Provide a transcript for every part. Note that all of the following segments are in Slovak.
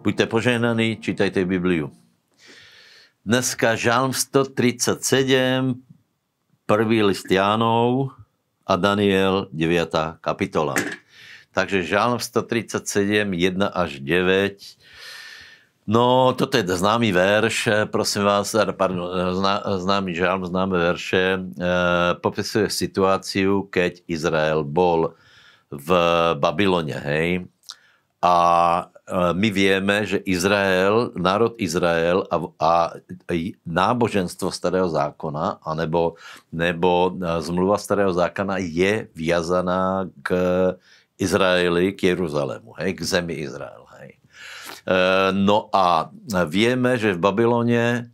Buďte požehnaní, čítajte Bibliu. Dneska Žalm 137, prvý list Jánov a Daniel 9. kapitola. Takže Žalm 137, 1 až 9 No, toto je známy verš, prosím vás, pardon, známy žalm, známe verše, e, popisuje situáciu, keď Izrael bol v Babylone, hej. A my vieme, že Izrael, národ Izrael a, a náboženstvo starého zákona, anebo, nebo e, zmluva starého zákona je viazaná k Izraeli, k Jeruzalému, hej, k zemi Izrael. Eh, no a vieme, že v Babylone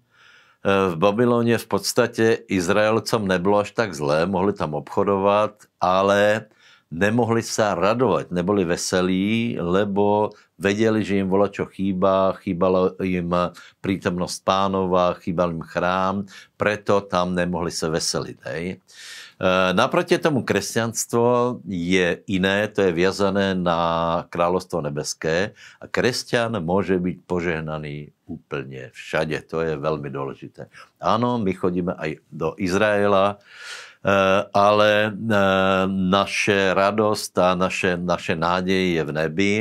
v Babylone v podstate Izraelcom nebylo až tak zlé, mohli tam obchodovať, ale nemohli sa radovať, neboli veselí, lebo vedeli, že im vola čo chýba, chýbala im prítomnosť pánova, chýbal im chrám, preto tam nemohli sa veseliť. Hej. Eh, naproti tomu kresťanstvo je iné, to je viazané na kráľovstvo nebeské a kresťan môže byť požehnaný úplne všade. To je veľmi dôležité. Áno, my chodíme aj do Izraela, ale eh, naše radosť a naše, naše nádej je v nebi,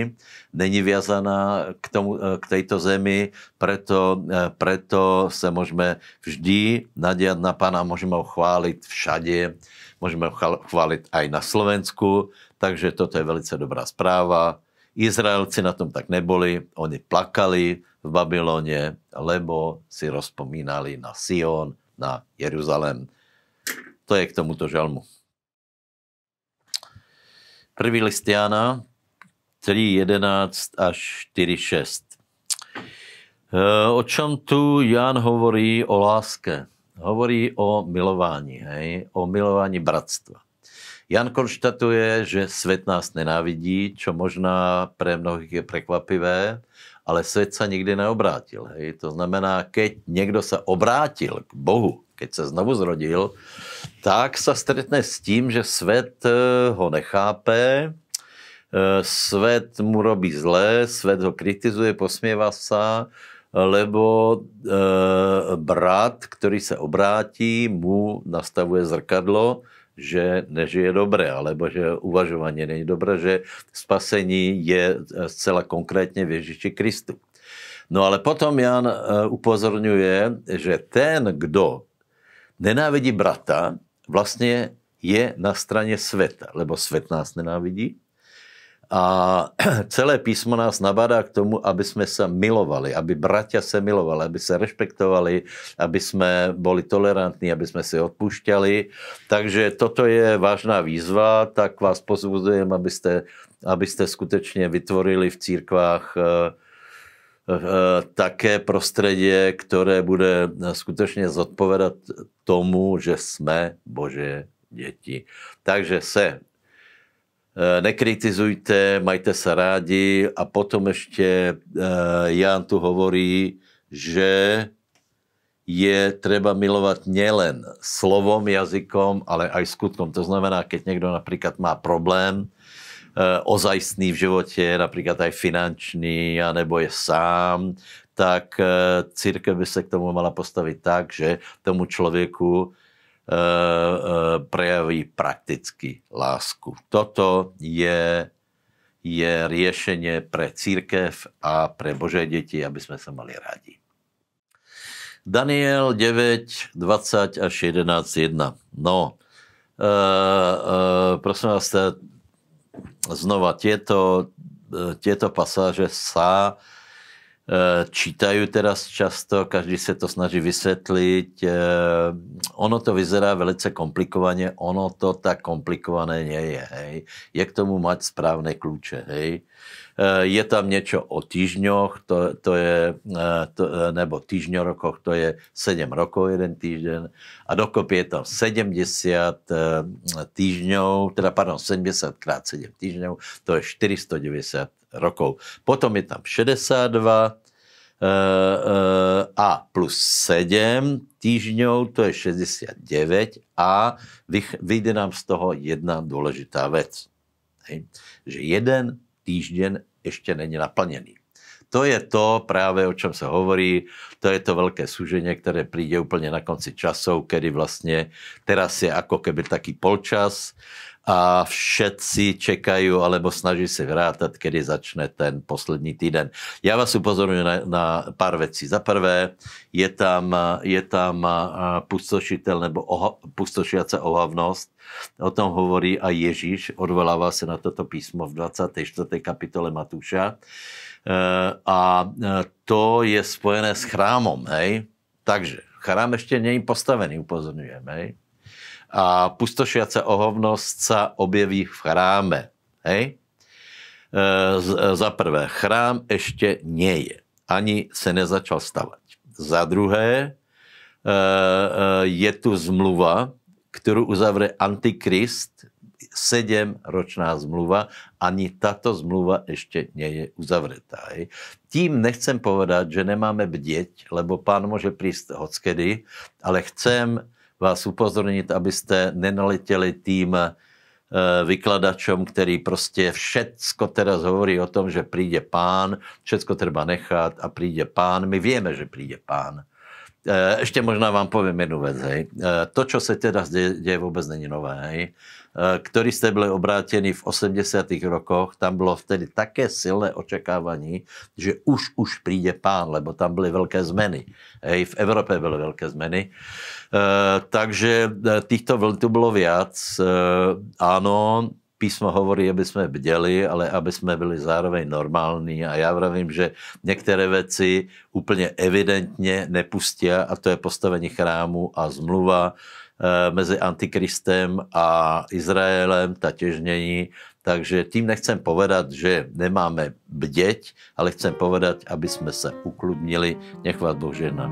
není viazaná k, tomu, k tejto zemi, preto, preto sa môžeme vždy nadiať na Pána, môžeme ho chváliť všade, môžeme ho chváliť aj na Slovensku, takže toto je veľmi dobrá správa. Izraelci na tom tak neboli, oni plakali v Babylone, lebo si rozpomínali na Sion, na Jeruzalem. To je k tomuto žalmu. Prvý list Jana 3.11 až 4.6. E, o čom tu Jan hovorí o láske? hovorí o milování, hej? o milování bratstva. Jan konštatuje, že svet nás nenávidí, čo možná pre mnohých je prekvapivé, ale svet sa nikdy neobrátil. Hej? To znamená, keď niekto sa obrátil k Bohu, keď sa znovu zrodil, tak sa stretne s tím, že svet eh, ho nechápe, eh, svet mu robí zlé, svet ho kritizuje, posmieva sa, lebo e, brat, ktorý sa obrátí, mu nastavuje zrkadlo, že nežije dobre, alebo že uvažovanie není dobré, že spasení je zcela konkrétne v Ježiši Kristu. No ale potom Jan upozorňuje, že ten, kdo nenávidí brata, vlastne je na strane sveta, lebo svet nás nenávidí, a celé písmo nás nabádá k tomu, aby sme sa milovali, aby bratia sa milovali, aby sa rešpektovali, aby sme boli tolerantní, aby sme si odpúšťali. Takže toto je vážná výzva, tak vás pozbudujem, aby ste, aby ste skutečne vytvorili v církvách e, také prostredie, ktoré bude skutečne zodpovedať tomu, že sme Bože deti. Takže se Eh, nekritizujte, majte sa rádi a potom ešte eh, Jan tu hovorí, že je treba milovať nielen slovom, jazykom, ale aj skutkom. To znamená, keď niekto napríklad má problém, eh, ozajstný v živote, napríklad aj finančný, anebo je sám, tak církev by sa k tomu mala postaviť tak, že tomu človeku E, e, prejaví prakticky lásku. Toto je, je riešenie pre církev a pre Božé deti, aby sme sa mali rádi. Daniel 9, 20 až 11, 1. No, e, e, prosím vás, znova tieto, e, tieto pasáže sa Eh, čítajú teraz často, každý sa to snaží vysvetliť. Ono to vyzerá velice komplikovaně, ono to tak komplikované nie je. Hej. Je k tomu mať správne kľúče. Hej. Eh, je tam niečo o týždňoch, to, to je, to, nebo týždňorokoch, to je 7 rokov jeden týždeň a dokopy je tam 70 týždňov, teda pardon, 70 krát 7 týždňov, to je 490 rokov. Potom je tam 62 e, e, a plus 7 týždňov, to je 69 a vyjde nám z toho jedna dôležitá vec. Hej. Že jeden týždeň ešte není naplnený. to je to práve, o čom sa hovorí, to je to veľké súženie, ktoré príde úplne na konci časov, kedy vlastne teraz je ako keby taký polčas a všetci čekajú alebo snaží sa vrátať, kedy začne ten poslední týden. Ja vás upozorňujem na, na pár vecí. Za prvé, je tam, je tam pustošiteľ nebo oha, pustošiaca ohavnosť. O tom hovorí aj Ježíš, odvoláva sa na toto písmo v 24. kapitole Matúša. E, a e, to je spojené s chrámom. Hej? Takže chrám ešte je postavený, upozorňujem. Hej? A pustošiaca ohovnosť sa objeví v chráme. Hej? E, za prvé, chrám ešte nie je. Ani se nezačal stavať. Za druhé, e, e, je tu zmluva, ktorú uzavře Antikrist, sedemročná zmluva, ani táto zmluva ešte nie je uzavretá. Hej. Tím nechcem povedať, že nemáme bdieť, lebo pán môže prísť hockedy, ale chcem vás upozornit, abyste nenaletěli tým eh, vykladačom, který prostě všetko teraz hovorí o tom, že príde pán, všetko treba nechat a príde pán. My vieme, že príde pán. Eh, ešte možná vám poviem jednu vec. Hej. Eh, to, čo teraz deje, deje vôbec není nové. Hej. Ktorí ste byli obrátení v 80 rokoch, tam bylo vtedy také silné očekávání, že už, už príde pán, lebo tam byly veľké zmeny. Hej, v Evropě byly veľké zmeny. Eh, takže eh, týchto vln tu bylo viac. Eh, áno, písmo hovorí, aby sme bdeli, ale aby sme byli zároveň normální. A ja vravím, že některé veci úplně evidentně nepustia a to je postavení chrámu a zmluva mezi Antikristem a Izraelem, ta tiež. Takže tým nechcem povedať, že nemáme bdeť, ale chcem povedať, aby sme sa ukludnili. Nech vás Boh žena.